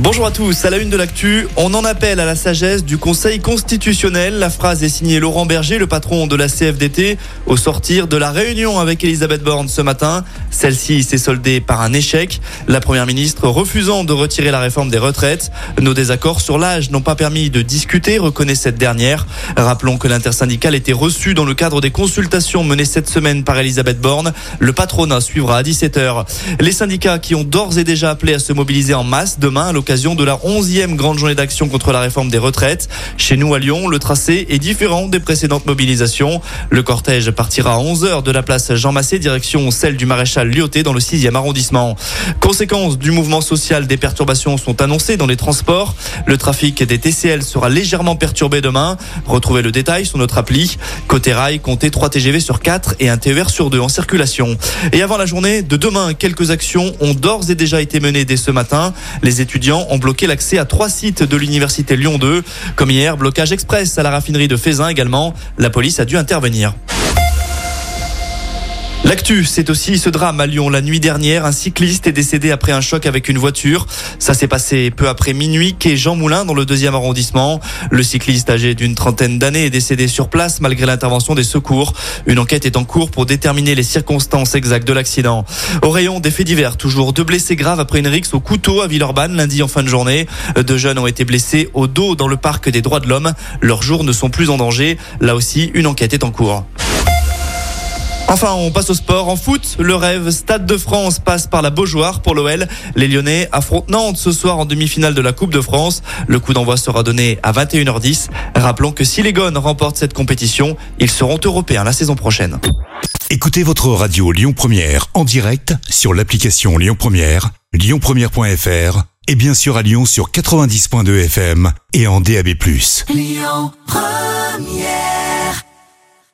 Bonjour à tous, à la une de l'actu, on en appelle à la sagesse du Conseil constitutionnel. La phrase est signée Laurent Berger, le patron de la CFDT, au sortir de la réunion avec Elisabeth Borne ce matin. Celle-ci s'est soldée par un échec, la première ministre refusant de retirer la réforme des retraites. Nos désaccords sur l'âge n'ont pas permis de discuter, reconnaît cette dernière. Rappelons que l'intersyndicale était reçu dans le cadre des consultations menées cette semaine par Elisabeth Borne. Le patronat suivra à 17h. Les syndicats qui ont d'ores et déjà appelé à se mobiliser en masse demain de la 11e grande journée d'action contre la réforme des retraites. Chez nous à Lyon, le tracé est différent des précédentes mobilisations. Le cortège partira à 11h de la place Jean Massé direction celle du maréchal Lyoté dans le 6e arrondissement. Conséquence du mouvement social, des perturbations sont annoncées dans les transports. Le trafic des TCL sera légèrement perturbé demain. Retrouvez le détail sur notre appli. Côté rail, comptez 3 TGV sur 4 et un TER sur 2 en circulation. Et avant la journée de demain, quelques actions ont d'ores et déjà été menées dès ce matin. Les étudiants ont bloqué l'accès à trois sites de l'université Lyon 2. Comme hier, blocage express à la raffinerie de Fézin également. La police a dû intervenir. L'actu, c'est aussi ce drame à Lyon la nuit dernière. Un cycliste est décédé après un choc avec une voiture. Ça s'est passé peu après minuit, quai Jean Moulin dans le deuxième arrondissement. Le cycliste âgé d'une trentaine d'années est décédé sur place malgré l'intervention des secours. Une enquête est en cours pour déterminer les circonstances exactes de l'accident. Au rayon des faits divers, toujours deux blessés graves après une rixe au couteau à Villeurbanne lundi en fin de journée. Deux jeunes ont été blessés au dos dans le parc des droits de l'homme. Leurs jours ne sont plus en danger. Là aussi, une enquête est en cours. Enfin, on passe au sport. En foot, le rêve Stade de France passe par la Beaujoire pour l'OL. Les Lyonnais affrontent Nantes ce soir en demi-finale de la Coupe de France. Le coup d'envoi sera donné à 21h10. Rappelons que si les Gones remportent cette compétition, ils seront européens la saison prochaine. Écoutez votre radio Lyon Première en direct sur l'application Lyon Première, lyonpremière.fr et bien sûr à Lyon sur 90.2 FM et en DAB+. Lyon Première